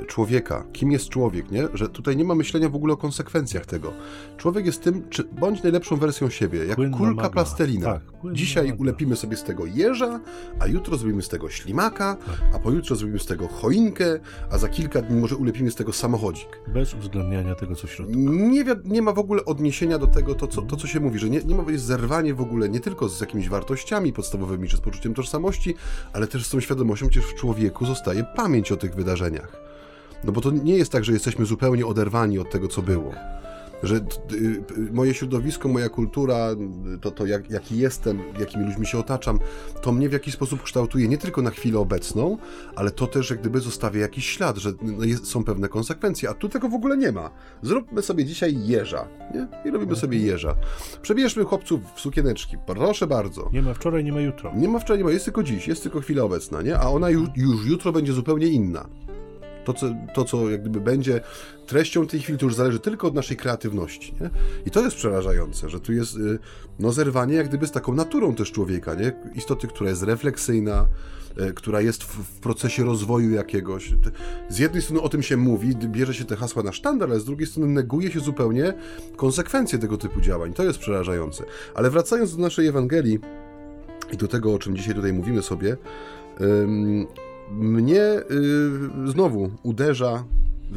człowieka, kim jest człowiek, nie? Że tutaj nie ma myślenia w ogóle o konsekwencjach tego. Człowiek jest tym, czy bądź najlepszą wersją siebie, jak Płynna kulka magma. plastelina. Tak, Dzisiaj magma. ulepimy sobie z tego jeża, a jutro zrobimy z tego ślimaka, a pojutrze zrobimy z tego choinkę, a za kilka dni może ulepimy z tego samochodzik. Bez uwzględniania tego, co w środku. Nie, nie ma w ogóle odniesienia do tego, to co, to, co się mówi, że nie, nie ma jest zerwanie w ogóle nie tylko z jakimiś wartościami podstawowymi, czy z poczuciem tożsamości, ale też z tą świadomością, przecież w człowieku zostaje pamięć o tych wydarzeniach. No bo to nie jest tak, że jesteśmy zupełnie oderwani od tego, co było. Że y, y, moje środowisko, moja kultura, to, to jak, jaki jestem, jakimi ludźmi się otaczam, to mnie w jakiś sposób kształtuje nie tylko na chwilę obecną, ale to też jak gdyby zostawia jakiś ślad, że no, jest, są pewne konsekwencje, a tu tego w ogóle nie ma. Zróbmy sobie dzisiaj jeża, nie? I robimy sobie jeża. Przebierzmy chłopców w sukieneczki, proszę bardzo. Nie ma wczoraj, nie ma jutro. Nie ma wczoraj, nie ma, jest tylko dziś, jest tylko chwila obecna, nie? A ona już, już jutro będzie zupełnie inna. To co, to, co jak gdyby będzie treścią tej chwili, to już zależy tylko od naszej kreatywności, nie? I to jest przerażające, że tu jest y, no, zerwanie jak gdyby z taką naturą też człowieka, nie? Istoty, która jest refleksyjna, y, która jest w, procesie rozwoju jakiegoś. Z jednej strony o tym się mówi, bierze się te hasła na sztandar, ale z drugiej strony neguje się zupełnie konsekwencje tego typu działań. To jest przerażające. Ale wracając do naszej Ewangelii, i do tego, o czym dzisiaj tutaj mówimy sobie, mnie y, znowu uderza,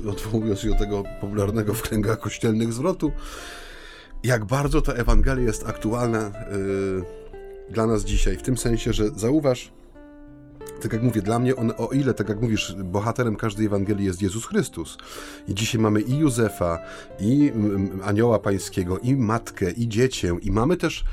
odwołując się do tego popularnego w kręgach kościelnych zwrotu, jak bardzo ta Ewangelia jest aktualna y, dla nas dzisiaj. W tym sensie, że zauważ, tak jak mówię, dla mnie on, o ile, tak jak mówisz, bohaterem każdej Ewangelii jest Jezus Chrystus. I dzisiaj mamy i Józefa, i anioła pańskiego, i matkę, i dziecię, i mamy też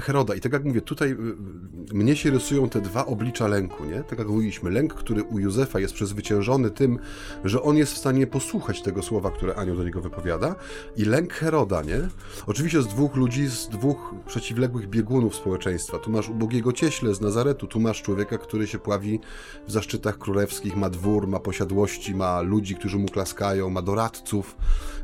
Heroda. I tak jak mówię, tutaj y, mnie się rysują te dwa oblicza lęku, nie? Tak jak mówiliśmy, lęk, który u Józefa jest przezwyciężony tym, że on jest w stanie posłuchać tego słowa, które anioł do niego wypowiada, i lęk Heroda, nie? Oczywiście z dwóch ludzi, z dwóch przeciwległych biegunów społeczeństwa. Tu masz ubogiego cieśle z Nazaretu, tu masz człowieka, który się pławi w zaszczytach królewskich, ma dwór, ma posiadłości, ma ludzi, którzy mu klaskają, ma doradców,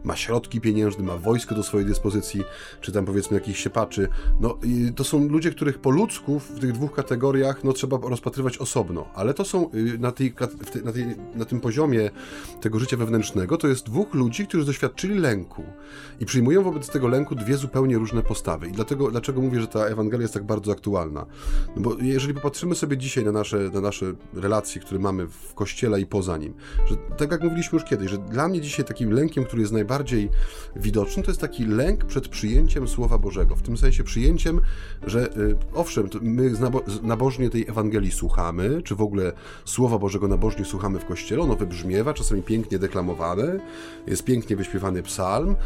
ma środki pieniężne, ma wojsko do swojej dyspozycji, czy tam powiedzmy jakichś siepaczy. No to są ludzie, których po ludzku w tych dwóch kategoriach no, trzeba rozpatrywać osobno, ale to są y, na, tej, na, tej, na tym poziomie tego życia wewnętrznego, to jest dwóch ludzi, którzy doświadczyli lęku i przyjmują wobec tego lęku dwie zupełnie różne postawy. I dlatego, dlaczego mówię, że ta Ewangelia jest tak bardzo aktualna? No bo jeżeli popatrzymy sobie dzisiaj na nasze, na nasze relacje, które mamy w kościele i poza nim, że tak jak mówiliśmy już kiedyś, że dla mnie dzisiaj takim lękiem, który jest najbardziej widoczny, to jest taki lęk przed przyjęciem Słowa Bożego. W tym sensie przyjęciem, że y, owszem, my nabożnie tej Ewangelii słuchamy, czy w ogóle Słowa Bożego nabożnie słuchamy w kościele, ono wybrzmiewa, czasami pięknie deklamowane, jest pięknie wyśpiewany psalm,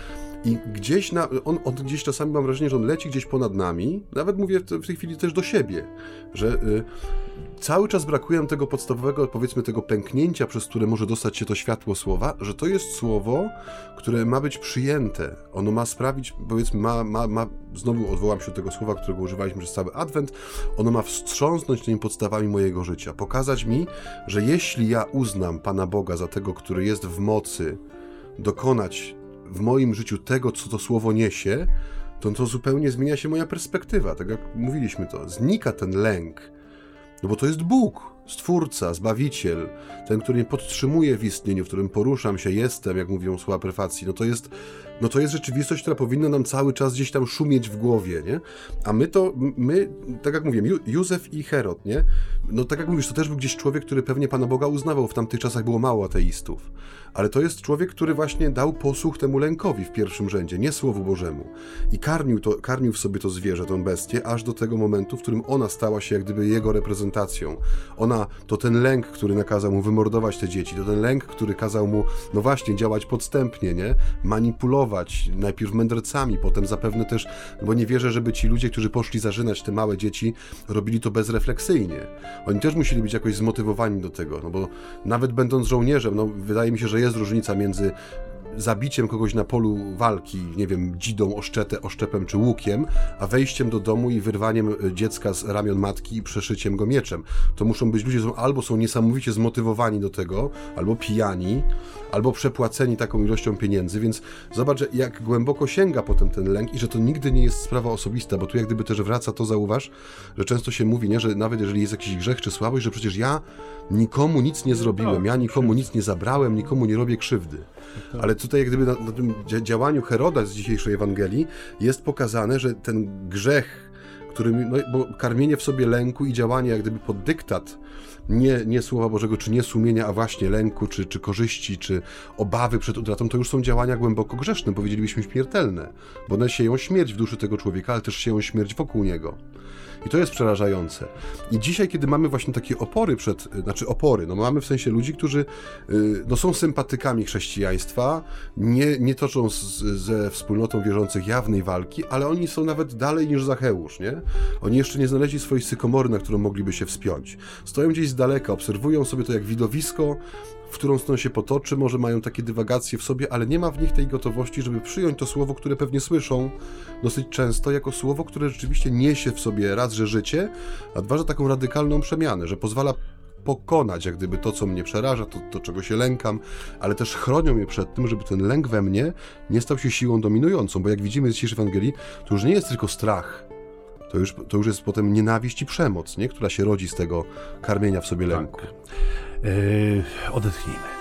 i gdzieś na, on, on gdzieś czasami mam wrażenie, że on leci gdzieś ponad nami, nawet mówię w, w tej chwili też do siebie, że y, cały czas brakuje tego podstawowego, powiedzmy, tego pęknięcia, przez które może dostać się to światło słowa, że to jest słowo, które ma być przyjęte. Ono ma sprawić, powiedzmy, ma, ma, ma znowu odwołam się do tego słowa, którego używaliśmy przez cały Adwent, ono ma wstrząsnąć tymi podstawami mojego życia, pokazać mi, że jeśli ja uznam Pana Boga za tego, który jest w mocy dokonać w moim życiu tego, co to słowo niesie, to to zupełnie zmienia się moja perspektywa. Tak jak mówiliśmy to, znika ten lęk. No bo to jest Bóg, Stwórca, Zbawiciel, ten, który mnie podtrzymuje w istnieniu, w którym poruszam się, jestem, jak mówią słowa prefacji. No to jest, no to jest rzeczywistość, która powinna nam cały czas gdzieś tam szumieć w głowie, nie? A my to, my, tak jak mówię, Ju- Józef i Herod, nie? No tak jak mówisz, to też był gdzieś człowiek, który pewnie Pana Boga uznawał. W tamtych czasach było mało ateistów. Ale to jest człowiek, który właśnie dał posłuch temu lękowi w pierwszym rzędzie, nie Słowu Bożemu. I karmił, to, karmił w sobie to zwierzę, tą bestię, aż do tego momentu, w którym ona stała się jak gdyby jego reprezentacją. Ona, to ten lęk, który nakazał mu wymordować te dzieci, to ten lęk, który kazał mu, no właśnie, działać podstępnie, nie? Manipulować, najpierw mędrcami, potem zapewne też, bo nie wierzę, żeby ci ludzie, którzy poszli zarzynać te małe dzieci, robili to bezrefleksyjnie. Oni też musieli być jakoś zmotywowani do tego, no bo nawet będąc żołnierzem, no wydaje mi się, że jest różnica między zabiciem kogoś na polu walki, nie wiem, dzidą, oszczetę, oszczepem czy łukiem, a wejściem do domu i wyrwaniem e, dziecka z ramion matki i przeszyciem go mieczem. To muszą być ludzie, którzy albo są niesamowicie zmotywowani do tego, albo pijani, albo przepłaceni taką ilością pieniędzy, więc zobacz, jak głęboko sięga potem ten lęk i że to nigdy nie jest sprawa osobista, bo tu jak gdyby też wraca, to zauważ, że często się mówi, nie, że nawet jeżeli jest jakiś grzech czy słabość, że przecież ja nikomu nic nie zrobiłem, tak, ja nikomu nic nie zabrałem, nikomu nie robię krzywdy. Tak. Ale tutaj jak gdyby na, na tym działaniu Heroda z dzisiejszej Ewangelii jest pokazane, że ten grzech, którym, no, bo karmienie w sobie lęku i działanie jak gdyby pod dyktat nie, nie Słowa Bożego, czy nie sumienia, a właśnie lęku, czy, czy korzyści, czy obawy przed utratą, to już są działania głęboko grzeszne, powiedzielibyśmy śmiertelne, bo one sieją śmierć w duszy tego człowieka, ale też sieją śmierć wokół niego. I to jest przerażające. I dzisiaj, kiedy mamy właśnie takie opory przed, znaczy opory, no mamy w sensie ludzi, którzy y, no, są sympatykami chrześcijaństwa, nie, nie toczą z, ze wspólnotą wierzących jawnej walki, ale oni są nawet dalej niż Zacheusz, nie? Oni jeszcze nie znaleźli swojej sykomory, na którą mogliby się wspiąć. Stoją gdzieś z daleka, obserwują sobie to jak widowisko, w którą stronę się potoczy, może mają takie dywagacje w sobie, ale nie ma w nich tej gotowości, żeby przyjąć to słowo, które pewnie słyszą dosyć często, jako słowo, które rzeczywiście niesie w sobie raz, że życie, a dwa, że taką radykalną przemianę, że pozwala pokonać jak gdyby to, co mnie przeraża, to, to, czego się lękam, ale też chronią mnie przed tym, żeby ten lęk we mnie nie stał się siłą dominującą, bo jak widzimy z dzisiejszej Ewangelii, to już nie jest tylko strach, to już, to już jest potem nienawiść i przemoc, nie? która się rodzi z tego karmienia w sobie lęku. Tak. Yy, odetchnijmy.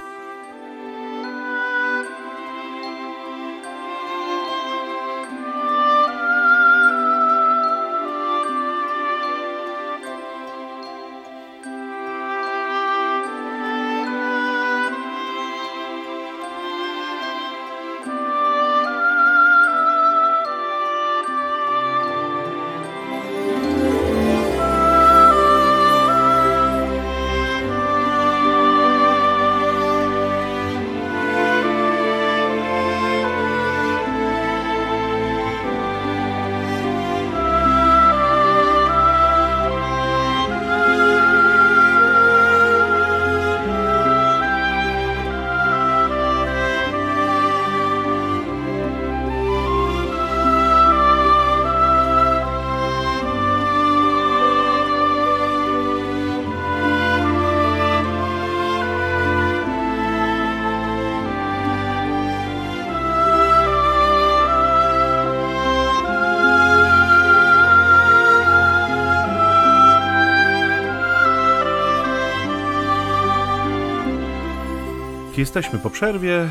Jesteśmy po przerwie.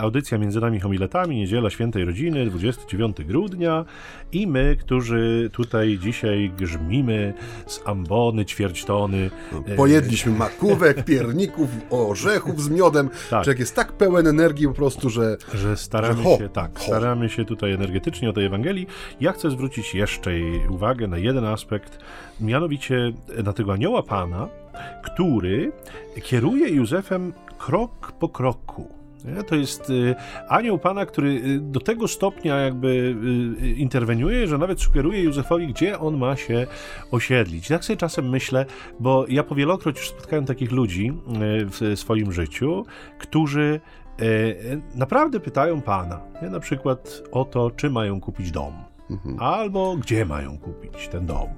Audycja między nami homiletami, niedziela świętej rodziny, 29 grudnia i my, którzy tutaj dzisiaj grzmimy z ambony, ćwierćtony. Pojedliśmy makówek, pierników, orzechów z miodem. [LAUGHS] Tak. Człowiek jest tak pełen energii po prostu, że... Że staramy że ho, się, tak, ho. staramy się tutaj energetycznie o tej Ewangelii. Ja chcę zwrócić jeszcze uwagę na jeden aspekt, mianowicie na tego anioła Pana, który kieruje Józefem krok po kroku. To jest y, anioł Pana, który y, do tego stopnia jakby y, interweniuje, że nawet sugeruje Józefowi, gdzie on ma się osiedlić. Tak sobie czasem myślę, bo ja powielokroć już spotkałem takich ludzi w swoim życiu, którzy naprawdę pytają Pana, na przykład o to, czy mają kupić dom, mhm. albo gdzie mają kupić ten dom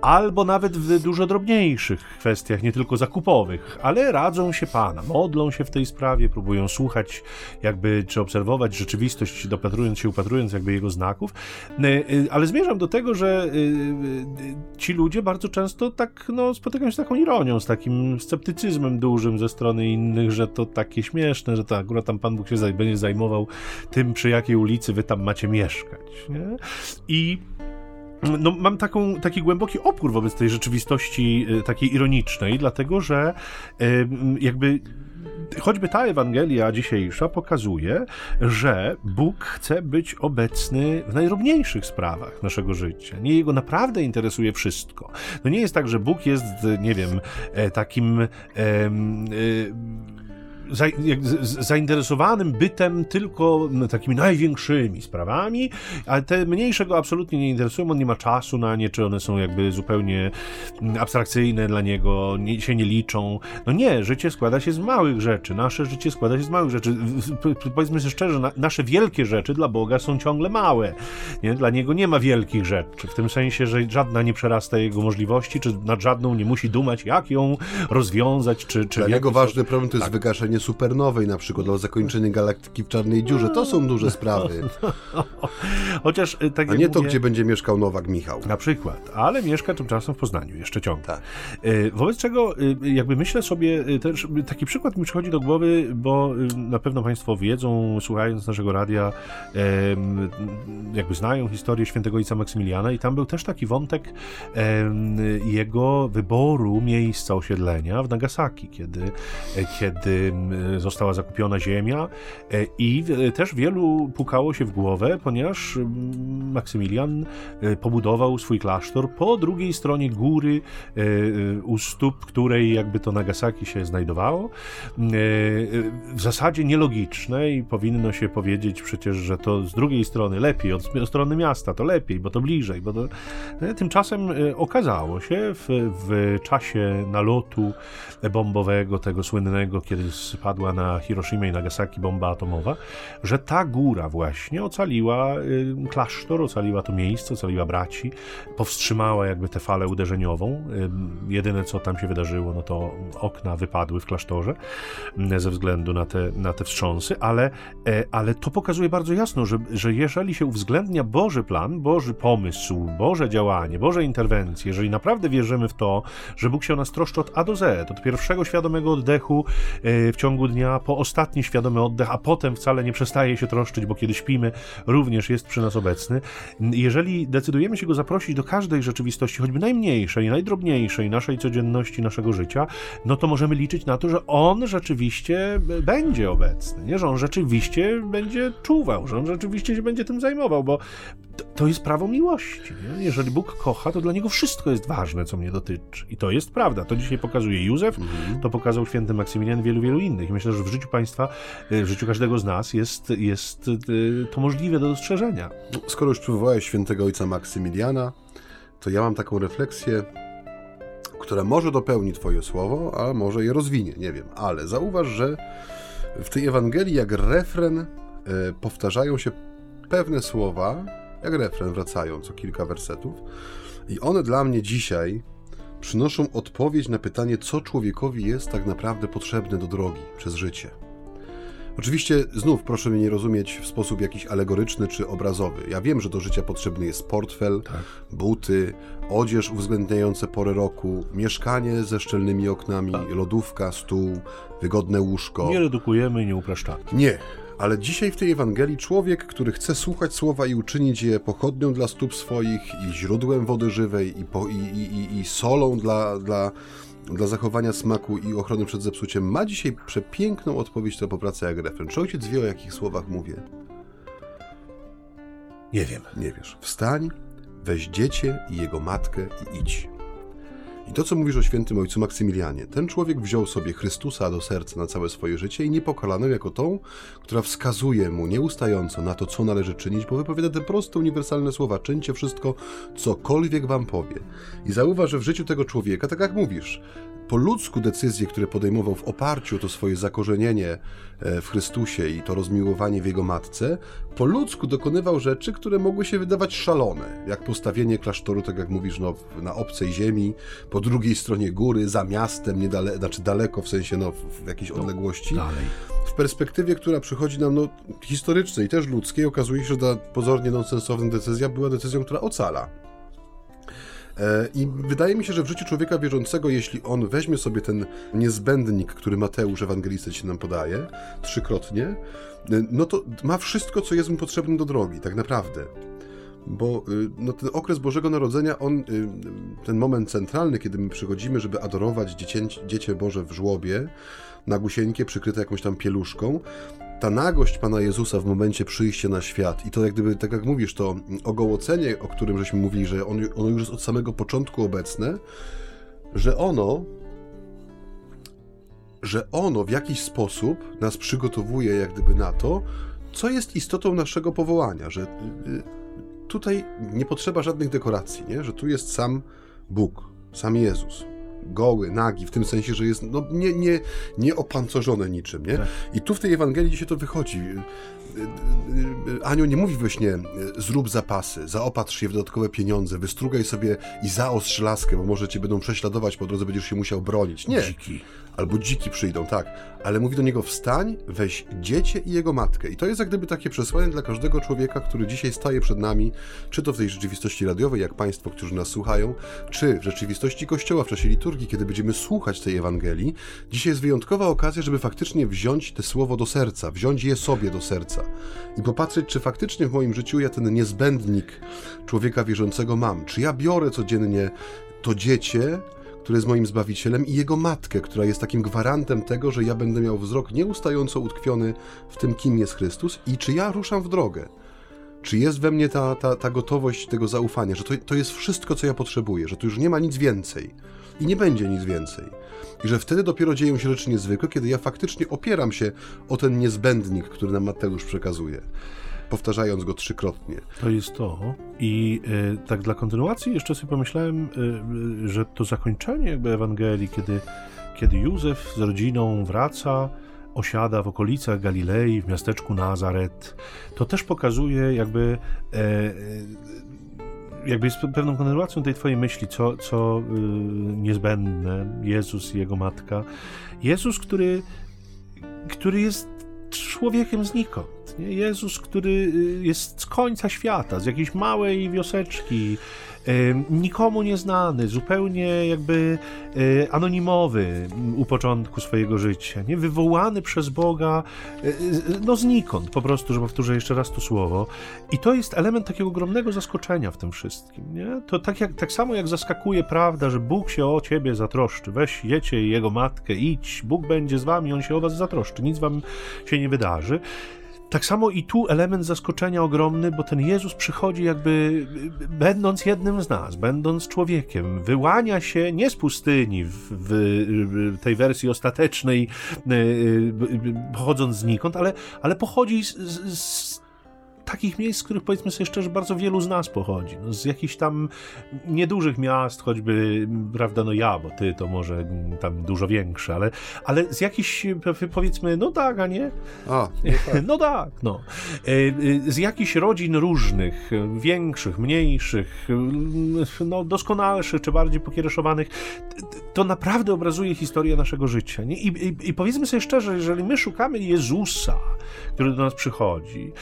albo nawet w dużo drobniejszych kwestiach, nie tylko zakupowych, ale radzą się Pana, modlą się w tej sprawie, próbują słuchać, jakby, czy obserwować rzeczywistość, dopatrując się, upatrując jakby jego znaków, y, y, ale zmierzam do tego, że y, ci ludzie bardzo często tak, no, spotykają się z taką ironią, z takim sceptycyzmem dużym ze strony innych, że to takie śmieszne, że to akurat tam Pan Bóg się będzie zajmował tym, przy jakiej ulicy wy tam macie mieszkać, nie? I no, mam taką, taki głęboki opór wobec tej rzeczywistości e, takiej ironicznej, dlatego że e, jakby choćby ta Ewangelia dzisiejsza pokazuje, że Bóg chce być obecny w najrobniejszych sprawach naszego życia. Nie jego naprawdę interesuje wszystko. No nie jest tak, że Bóg jest, nie wiem, e, takim. E, e, za, zainteresowanym bytem tylko takimi największymi sprawami, a te mniejsze go absolutnie nie interesują, on nie ma czasu na nie, czy one są jakby zupełnie abstrakcyjne dla niego, nie, się nie liczą. No nie, życie składa się z małych rzeczy, nasze życie składa się z małych rzeczy. Powiedzmy sobie szczerze, na, nasze wielkie rzeczy dla Boga są ciągle małe. Nie? Dla Niego nie ma wielkich rzeczy, w tym sensie, że żadna nie przerasta Jego możliwości, czy nad żadną nie musi dumać, jak ją rozwiązać, czy... czy dla Niego ważny problem to jest tak. wygaszenie supernowej na przykład, albo zakończenie galaktyki w czarnej dziurze. To są duże [LAUGHS] sprawy. Chociaż, y, tak A nie to, gdzie będzie mieszkał Nowak Michał. Na przykład, ale mieszka tymczasem w Poznaniu, jeszcze ciągle. Tak. Y, wobec czego y, jakby myślę sobie, też taki przykład mi przychodzi do głowy, bo na pewno Państwo wiedzą, słuchając naszego radia, jakby znają historię świętego ojca Maksymiliana i tam był też taki wątek jego wyboru miejsca osiedlenia w Nagasaki, kiedy, kiedy została zakupiona ziemia e, i też wielu pukało się w głowę, ponieważ Maksymilian e, pobudował swój klasztor po drugiej stronie góry, e, u stóp której jakby to Nagasaki się znajdowało. W zasadzie nielogiczne i powinno się powiedzieć przecież, że to z drugiej strony lepiej, od strony miasta to lepiej, bo to bliżej, bo to... Tymczasem okazało się w, w czasie nalotu bombowego, tego słynnego, kiedy spadła na Hiroshima i Nagasaki bomba atomowa, że ta góra właśnie ocaliła y, klasztor, ocaliła to miejsce, ocaliła braci, powstrzymała jakby tę falę uderzeniową. Y, jedyne, co tam się wydarzyło, no to okna wypadły w klasztorze y, ze względu na te, na te wstrząsy, ale, e, ale to pokazuje bardzo jasno, że, że jeżeli się uwzględnia Boży plan, Boży pomysł, Boże działanie, Boże interwencje, jeżeli naprawdę wierzymy w to, że Bóg się o nas troszczy od A do Z, od pierwszego świadomego oddechu e, w ciągu dnia, po ostatni świadomy oddech, a potem wcale nie przestaje się troszczyć, bo kiedy śpimy, również jest przy nas obecny. Jeżeli decydujemy się go zaprosić do każdej rzeczywistości, choćby najmniejszej, najdrobniejszej naszej codzienności, naszego życia, no to możemy liczyć na to, że on rzeczywiście będzie obecny, nie? że on rzeczywiście będzie czuwał, że on rzeczywiście się będzie tym zajmował, bo to jest prawo miłości. Nie? Jeżeli Bóg kocha, to dla niego wszystko jest ważne, co mnie dotyczy. I to jest prawda. To dzisiaj pokazuje Józef, mhm. to pokazał święty Maksymilian, wielu, wielu innych. I myślę, że w życiu państwa, w życiu każdego z nas jest, jest y, to możliwe do dostrzeżenia. Skoro już przywołałeś świętego ojca Maksymiliana, to ja mam taką refleksję, która może dopełni Twoje słowo, a może je rozwinie, nie wiem. Ale zauważ, że w tej Ewangelii, jak refren, y, powtarzają się pewne słowa, jak refren wracają co kilka wersetów. I one dla mnie dzisiaj przynoszą odpowiedź na pytanie, co człowiekowi jest tak naprawdę potrzebne do drogi przez życie. Oczywiście, znów proszę mnie nie rozumieć w sposób jakiś alegoryczny czy obrazowy. Ja wiem, że do życia potrzebny jest portfel, tak. buty, odzież uwzględniające porę roku, mieszkanie ze szczelnymi oknami, tak. lodówka, stół, wygodne łóżko. Nie redukujemy i nie upraszczamy. Nie, ale dzisiaj w tej Ewangelii człowiek, który chce słuchać słowa i uczynić je pochodnią dla stóp swoich i źródłem wody żywej i, po, i, i, i solą dla, dla, dla zachowania smaku i ochrony przed zepsuciem, ma dzisiaj przepiękną odpowiedź na poprawę jak refren. Czy ojciec wie, o jakich słowach mówię? Nie wiem. Nie wiesz. Wstań, weź dziecię i jego matkę i idź. I to, co mówisz o świętym ojcu Maksymilianie, ten człowiek wziął sobie Chrystusa do serca na całe swoje życie i nie pokolanę jako tą, która wskazuje mu nieustająco na to, co należy czynić, bo wypowiada te proste, uniwersalne słowa: czyńcie wszystko, cokolwiek wam powie. I zauważ, że w życiu tego człowieka, tak jak mówisz, po ludzku decyzje, które podejmował w oparciu o to swoje zakorzenienie e, w Chrystusie i to rozmiłowanie w Jego Matce, po ludzku dokonywał rzeczy, które mogły się wydawać szalone, jak postawienie klasztoru, tak jak mówisz, no, na obcej ziemi, po drugiej stronie góry, za miastem, niedale, znaczy daleko, w sensie no, w jakiejś no, odległości. Dalej. W perspektywie, która przychodzi nam no, historycznej, też ludzkiej, okazuje się, że ta pozornie nonsensowna decyzja była decyzją, która ocala. I wydaje mi się, że w życiu człowieka wierzącego, jeśli on weźmie sobie ten niezbędnik, który Mateusz Ewangelista ci nam podaje, trzykrotnie, no to ma wszystko, co jest mu potrzebne do drogi, tak naprawdę. Bo e, no, ten okres Bożego Narodzenia, on, ten moment centralny, kiedy my przychodzimy, żeby adorować dziecię, dziecię Boże w żłobie, nagusieńkie przykryte jakąś tam pieluszką, ta nagość Pana Jezusa w momencie przyjścia na świat i to jak gdyby, tak jak mówisz, to ogołocenie, o którym żeśmy mówili, że on, ono już jest od samego początku obecne, że ono że ono w jakiś sposób nas przygotowuje jak gdyby na to, co jest istotą naszego powołania, że y, y, tutaj nie potrzeba żadnych dekoracji, nie? że tu jest sam Bóg, sam Jezus. Goły, nagi, w tym sensie, że jest no, nie, nie, nie niczym. Nie? Tak. I tu w tej Ewangelii dzisiaj to wychodzi. Anioł nie mówi we śnie, zrób zapasy, zaopatrz się w dodatkowe pieniądze, wystrugaj sobie i zaostrz laskę, bo może cię będą prześladować, po drodze będziesz się musiał bronić. Nie. Dziki. Albo dziki przyjdą, tak. Ale mówi do niego, wstań, weź dziecię i jego matkę. I to jest jak gdyby takie przesłanie dla każdego człowieka, który dzisiaj staje przed nami, czy to w tej rzeczywistości radiowej, jak Państwo, którzy nas słuchają, czy w rzeczywistości Kościoła w czasie liturgii, kiedy będziemy słuchać tej Ewangelii. Dzisiaj jest wyjątkowa okazja, żeby faktycznie wziąć te słowo do serca, wziąć je sobie do serca i popatrzeć, czy faktycznie w moim życiu ja ten niezbędnik człowieka wierzącego mam. Czy ja biorę codziennie to dziecię, które jest moim Zbawicielem, i Jego Matkę, która jest takim gwarantem tego, że ja będę miał wzrok nieustająco utkwiony w tym, kim jest Chrystus i czy ja ruszam w drogę. Czy jest we mnie ta, ta, ta gotowość tego zaufania, że to, to jest wszystko, co ja potrzebuję, że tu już nie ma nic więcej i nie będzie nic więcej. I że wtedy dopiero dzieją się rzeczy niezwykłe, kiedy ja faktycznie opieram się o ten niezbędnik, który nam Mateusz przekazuje powtarzając go trzykrotnie. To jest to. I y, tak dla kontynuacji jeszcze sobie pomyślałem, y, y, że to zakończenie jakby Ewangelii, kiedy, kiedy Józef z rodziną wraca, osiada w okolicach Galilei, w miasteczku Nazaret, to też pokazuje jakby e, jakby jest pewną kontynuacją tej twojej myśli, co, co niezbędne, Jezus i Jego Matka. Jezus, który, który jest człowiekiem znikąd. Nie? Jezus, który y, jest z końca świata, z jakiejś małej wioseczki, nikomu nieznany, zupełnie jakby y, anonimowy u początku swojego życia, nie? wywołany przez Boga, y, no znikąd, po prostu, że powtórzę jeszcze raz to słowo. I to jest element takiego ogromnego zaskoczenia w tym wszystkim. Nie? To tak, jak, tak samo jak zaskakuje prawda, że Bóg się o ciebie zatroszczy. Weź jecie jego matkę, idź, Bóg będzie z wami, on się o was zatroszczy, nic wam się nie wydarzy. Tak samo i tu element zaskoczenia ogromny, bo ten Jezus przychodzi jakby będąc jednym z nas, będąc człowiekiem, wyłania się nie z pustyni w, w tej wersji ostatecznej, e, e, pochodząc znikąd, ale, ale pochodzi z, z takich miejsc, z których powiedzmy sobie szczerze, bardzo wielu z nas pochodzi. No, z jakichś tam niedużych miast, choćby, prawda, no ja, bo ty to może tam dużo większe, ale, ale z jakichś, powiedzmy, no tak, a nie? A, no [LAUGHS] tak. no tak, no. E, e, z jakichś rodzin różnych, większych, mniejszych, no doskonalszych, czy bardziej pokiereszowanych, to naprawdę obrazuje historię naszego życia. Nie? I, i, I powiedzmy sobie szczerze, jeżeli my szukamy Jezusa, który do nas przychodzi,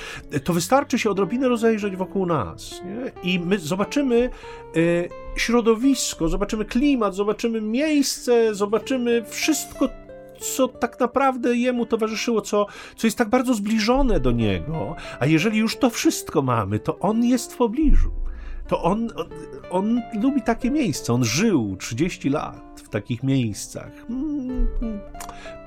to wystarczy się odrobinę rozejrzeć wokół nas nie? i my zobaczymy y, środowisko, zobaczymy klimat, zobaczymy miejsce, zobaczymy wszystko, co tak naprawdę jemu towarzyszyło, co, co jest tak bardzo zbliżone do niego. A jeżeli już to wszystko mamy, to on jest w pobliżu. To on, on, on lubi takie miejsca. On żył 30 lat w takich miejscach.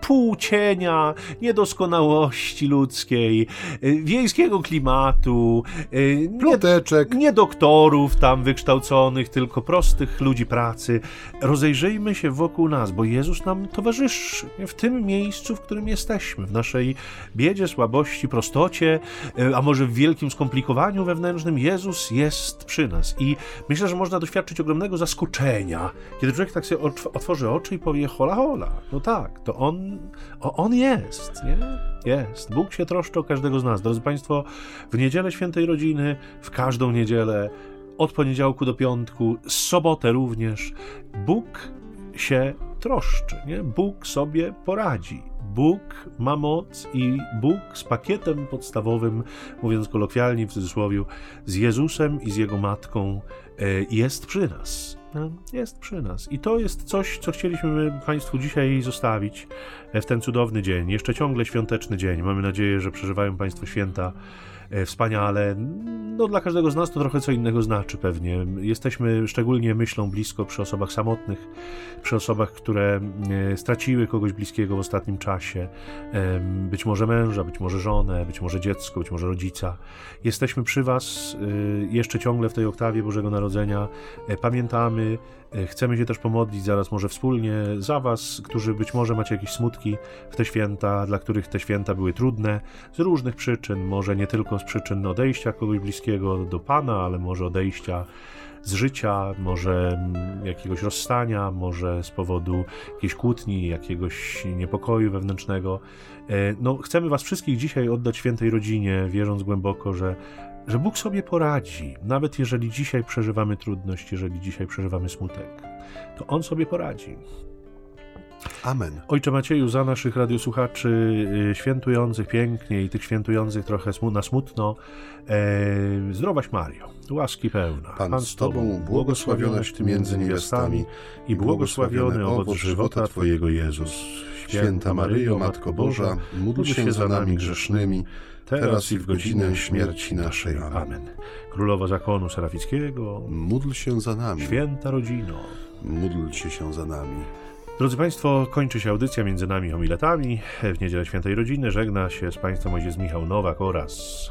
Mm, pół cienia, niedoskonałości ludzkiej, y, wiejskiego klimatu, y, Ploteczek. Nie, nie doktorów tam wykształconych, tylko prostych ludzi pracy. Rozejrzyjmy się wokół nas, bo Jezus nam towarzyszy w tym miejscu, w którym jesteśmy, w naszej biedzie, słabości, prostocie, y, a może w wielkim skomplikowaniu wewnętrznym. Jezus jest przy nas i myślę, że można doświadczyć ogromnego zaskoczenia, kiedy człowiek tak sobie otworzy oczy i powie hola hola. No tak, to On o, on jest, nie? Jest. Bóg się troszczy o każdego z nas. Drodzy Państwo, w niedzielę świętej rodziny, w każdą niedzielę, od poniedziałku do piątku, sobotę również, Bóg się troszczy, nie? Bóg sobie poradzi. Bóg ma moc i Bóg z pakietem podstawowym, mówiąc kolokwialnie w cudzysłowie, z Jezusem i z Jego Matką e, jest przy nas. No, jest przy nas. I to jest coś, co chcieliśmy Państwu dzisiaj zostawić w ten cudowny dzień. Jeszcze ciągle świąteczny dzień. Mamy nadzieję, że przeżywają Państwo święta e, wspaniale. No, dla każdego z nas to trochę co innego znaczy pewnie. Jesteśmy szczególnie myślą blisko przy osobach samotnych, przy osobach, które e, straciły kogoś bliskiego w ostatnim czasie. Być może męża, być może żonę, być może dziecko, być może rodzica. Jesteśmy przy Was e, jeszcze ciągle w tej oktawie Bożego Narodzenia. E, Pamiętamy, e, chcemy się też pomodlić zaraz może wspólnie za Was, którzy być może macie jakieś smutki w te święta, dla których te święta były trudne z różnych przyczyn, może nie tylko z przyczyn odejścia kogoś bliskiego do Pana, ale może odejścia z życia, może mm, jakiegoś rozstania, może z powodu jakiejś kłótni, jakiegoś niepokoju wewnętrznego. E, No, chcemy Was wszystkich dzisiaj oddać świętej rodzinie, wierząc głęboko, że, że Bóg sobie poradzi, nawet jeżeli dzisiaj przeżywamy trudność, jeżeli dzisiaj przeżywamy smutek, to On sobie poradzi. Amen. Ojcze Macieju, za naszych radiosłuchaczy y, świętujących pięknie i tych świętujących trochę smu- na smutno, e, zdrowaś Mario, łaski pełna. Pan z Tobą, błogosławionaś Ty między niewiastami i błogosławiony owoc żywota Twojego Jezus. Święta Maryjo, Matko Boża, módl się za nami grzesznymi, teraz i w godzinę śmierci naszej. Amen. Królowa zakonu serafickiego, Módl się za nami, święta rodzino. módlcie się za nami. Drodzy Państwo, kończy się audycja między nami homiletami. W niedzielę Świętej Rodziny żegna się z Państwem ojciec Michał Nowak oraz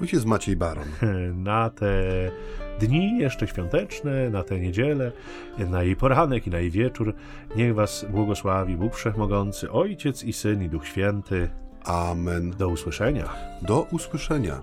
Ojciec Maciej Baron. [LAUGHS] na te dni jeszcze świąteczne, na tę niedzielę, na jej poranek i na jej wieczór. Niech Was błogosławi Bóg Wszechmogący, Ojciec i Syn i Duch Święty. Amen. Do usłyszenia. Do usłyszenia.